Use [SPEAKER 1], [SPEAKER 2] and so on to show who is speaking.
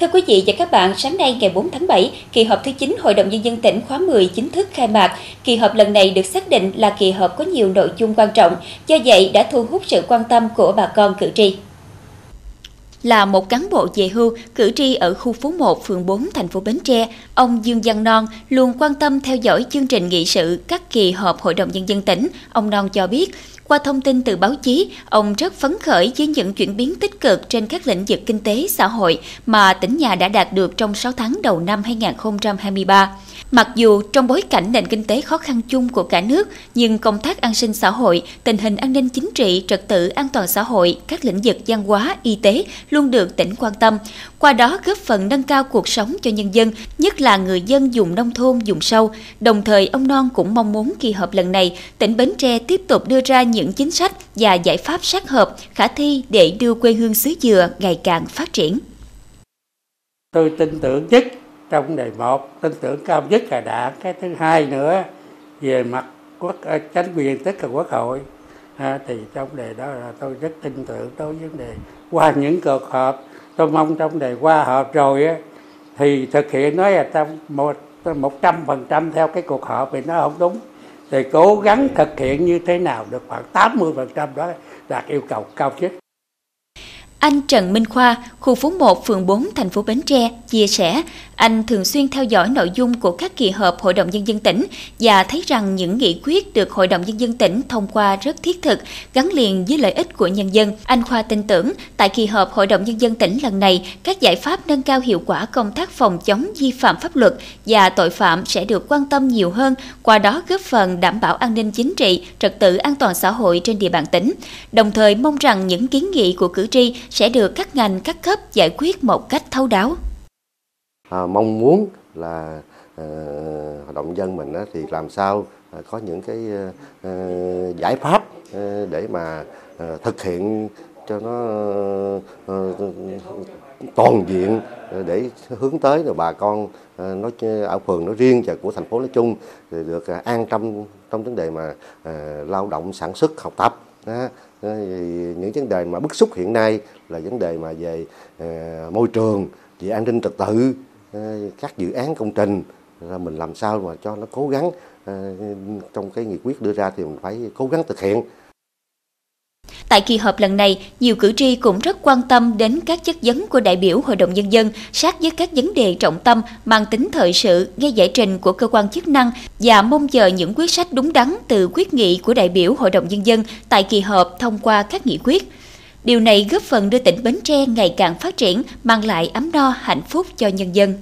[SPEAKER 1] Thưa quý vị và các bạn, sáng nay ngày 4 tháng 7, kỳ họp thứ 9 Hội đồng Nhân dân tỉnh khóa 10 chính thức khai mạc. Kỳ họp lần này được xác định là kỳ họp có nhiều nội dung quan trọng, do vậy đã thu hút sự quan tâm của bà con cử tri. Là một cán bộ về hưu, cử tri ở khu phố 1, phường 4, thành phố Bến Tre, ông Dương Văn Non luôn quan tâm theo dõi chương trình nghị sự các kỳ họp Hội đồng Nhân dân tỉnh. Ông Non cho biết, qua thông tin từ báo chí, ông rất phấn khởi với những chuyển biến tích cực trên các lĩnh vực kinh tế, xã hội mà tỉnh nhà đã đạt được trong 6 tháng đầu năm 2023. Mặc dù trong bối cảnh nền kinh tế khó khăn chung của cả nước, nhưng công tác an sinh xã hội, tình hình an ninh chính trị, trật tự an toàn xã hội, các lĩnh vực văn hóa, y tế luôn được tỉnh quan tâm. Qua đó góp phần nâng cao cuộc sống cho nhân dân, nhất là người dân dùng nông thôn, dùng sâu. Đồng thời, ông Non cũng mong muốn kỳ họp lần này, tỉnh Bến Tre tiếp tục đưa ra những chính sách và giải pháp sát hợp, khả thi để đưa quê hương xứ dừa ngày càng phát triển.
[SPEAKER 2] Tôi tin tưởng nhất trong đề một tin tưởng cao nhất là đảng cái thứ hai nữa về mặt quốc ờ, chính quyền tức là quốc hội. À, thì trong đề đó là tôi rất tin tưởng đối với vấn đề qua những cuộc họp. Tôi mong trong đề qua họp rồi á, thì thực hiện nói là trong một một trăm phần trăm theo cái cuộc họp thì nó không đúng. Thì cố gắng thực hiện như thế nào được khoảng 80 phần trăm đó đạt yêu cầu cao nhất
[SPEAKER 1] anh Trần Minh Khoa, khu phố 1, phường 4, thành phố Bến Tre, chia sẻ, anh thường xuyên theo dõi nội dung của các kỳ họp Hội đồng Nhân dân tỉnh và thấy rằng những nghị quyết được Hội đồng Nhân dân tỉnh thông qua rất thiết thực, gắn liền với lợi ích của nhân dân. Anh Khoa tin tưởng, tại kỳ họp Hội đồng Nhân dân tỉnh lần này, các giải pháp nâng cao hiệu quả công tác phòng chống vi phạm pháp luật và tội phạm sẽ được quan tâm nhiều hơn, qua đó góp phần đảm bảo an ninh chính trị, trật tự an toàn xã hội trên địa bàn tỉnh. Đồng thời mong rằng những kiến nghị của cử tri sẽ được các ngành các cấp giải quyết một cách thấu đáo.
[SPEAKER 3] À, mong muốn là à, động dân mình á, thì làm sao à, có những cái à, giải pháp à, để mà à, thực hiện cho nó à, toàn diện để hướng tới rồi bà con nói ở phường nói riêng và của thành phố nói chung thì được an tâm trong vấn đề mà lao động sản xuất học tập đó. những vấn đề mà bức xúc hiện nay là vấn đề mà về ờ, môi trường, về an ninh trật tự ờ, các dự án công trình là mình làm sao mà cho nó cố gắng ờ, trong cái nghị quyết đưa ra thì mình phải cố gắng thực hiện
[SPEAKER 1] Tại kỳ họp lần này, nhiều cử tri cũng rất quan tâm đến các chất vấn của đại biểu Hội đồng Nhân dân sát với các vấn đề trọng tâm mang tính thời sự, nghe giải trình của cơ quan chức năng và mong chờ những quyết sách đúng đắn từ quyết nghị của đại biểu Hội đồng Nhân dân tại kỳ họp thông qua các nghị quyết. Điều này góp phần đưa tỉnh Bến Tre ngày càng phát triển, mang lại ấm no, hạnh phúc cho nhân dân.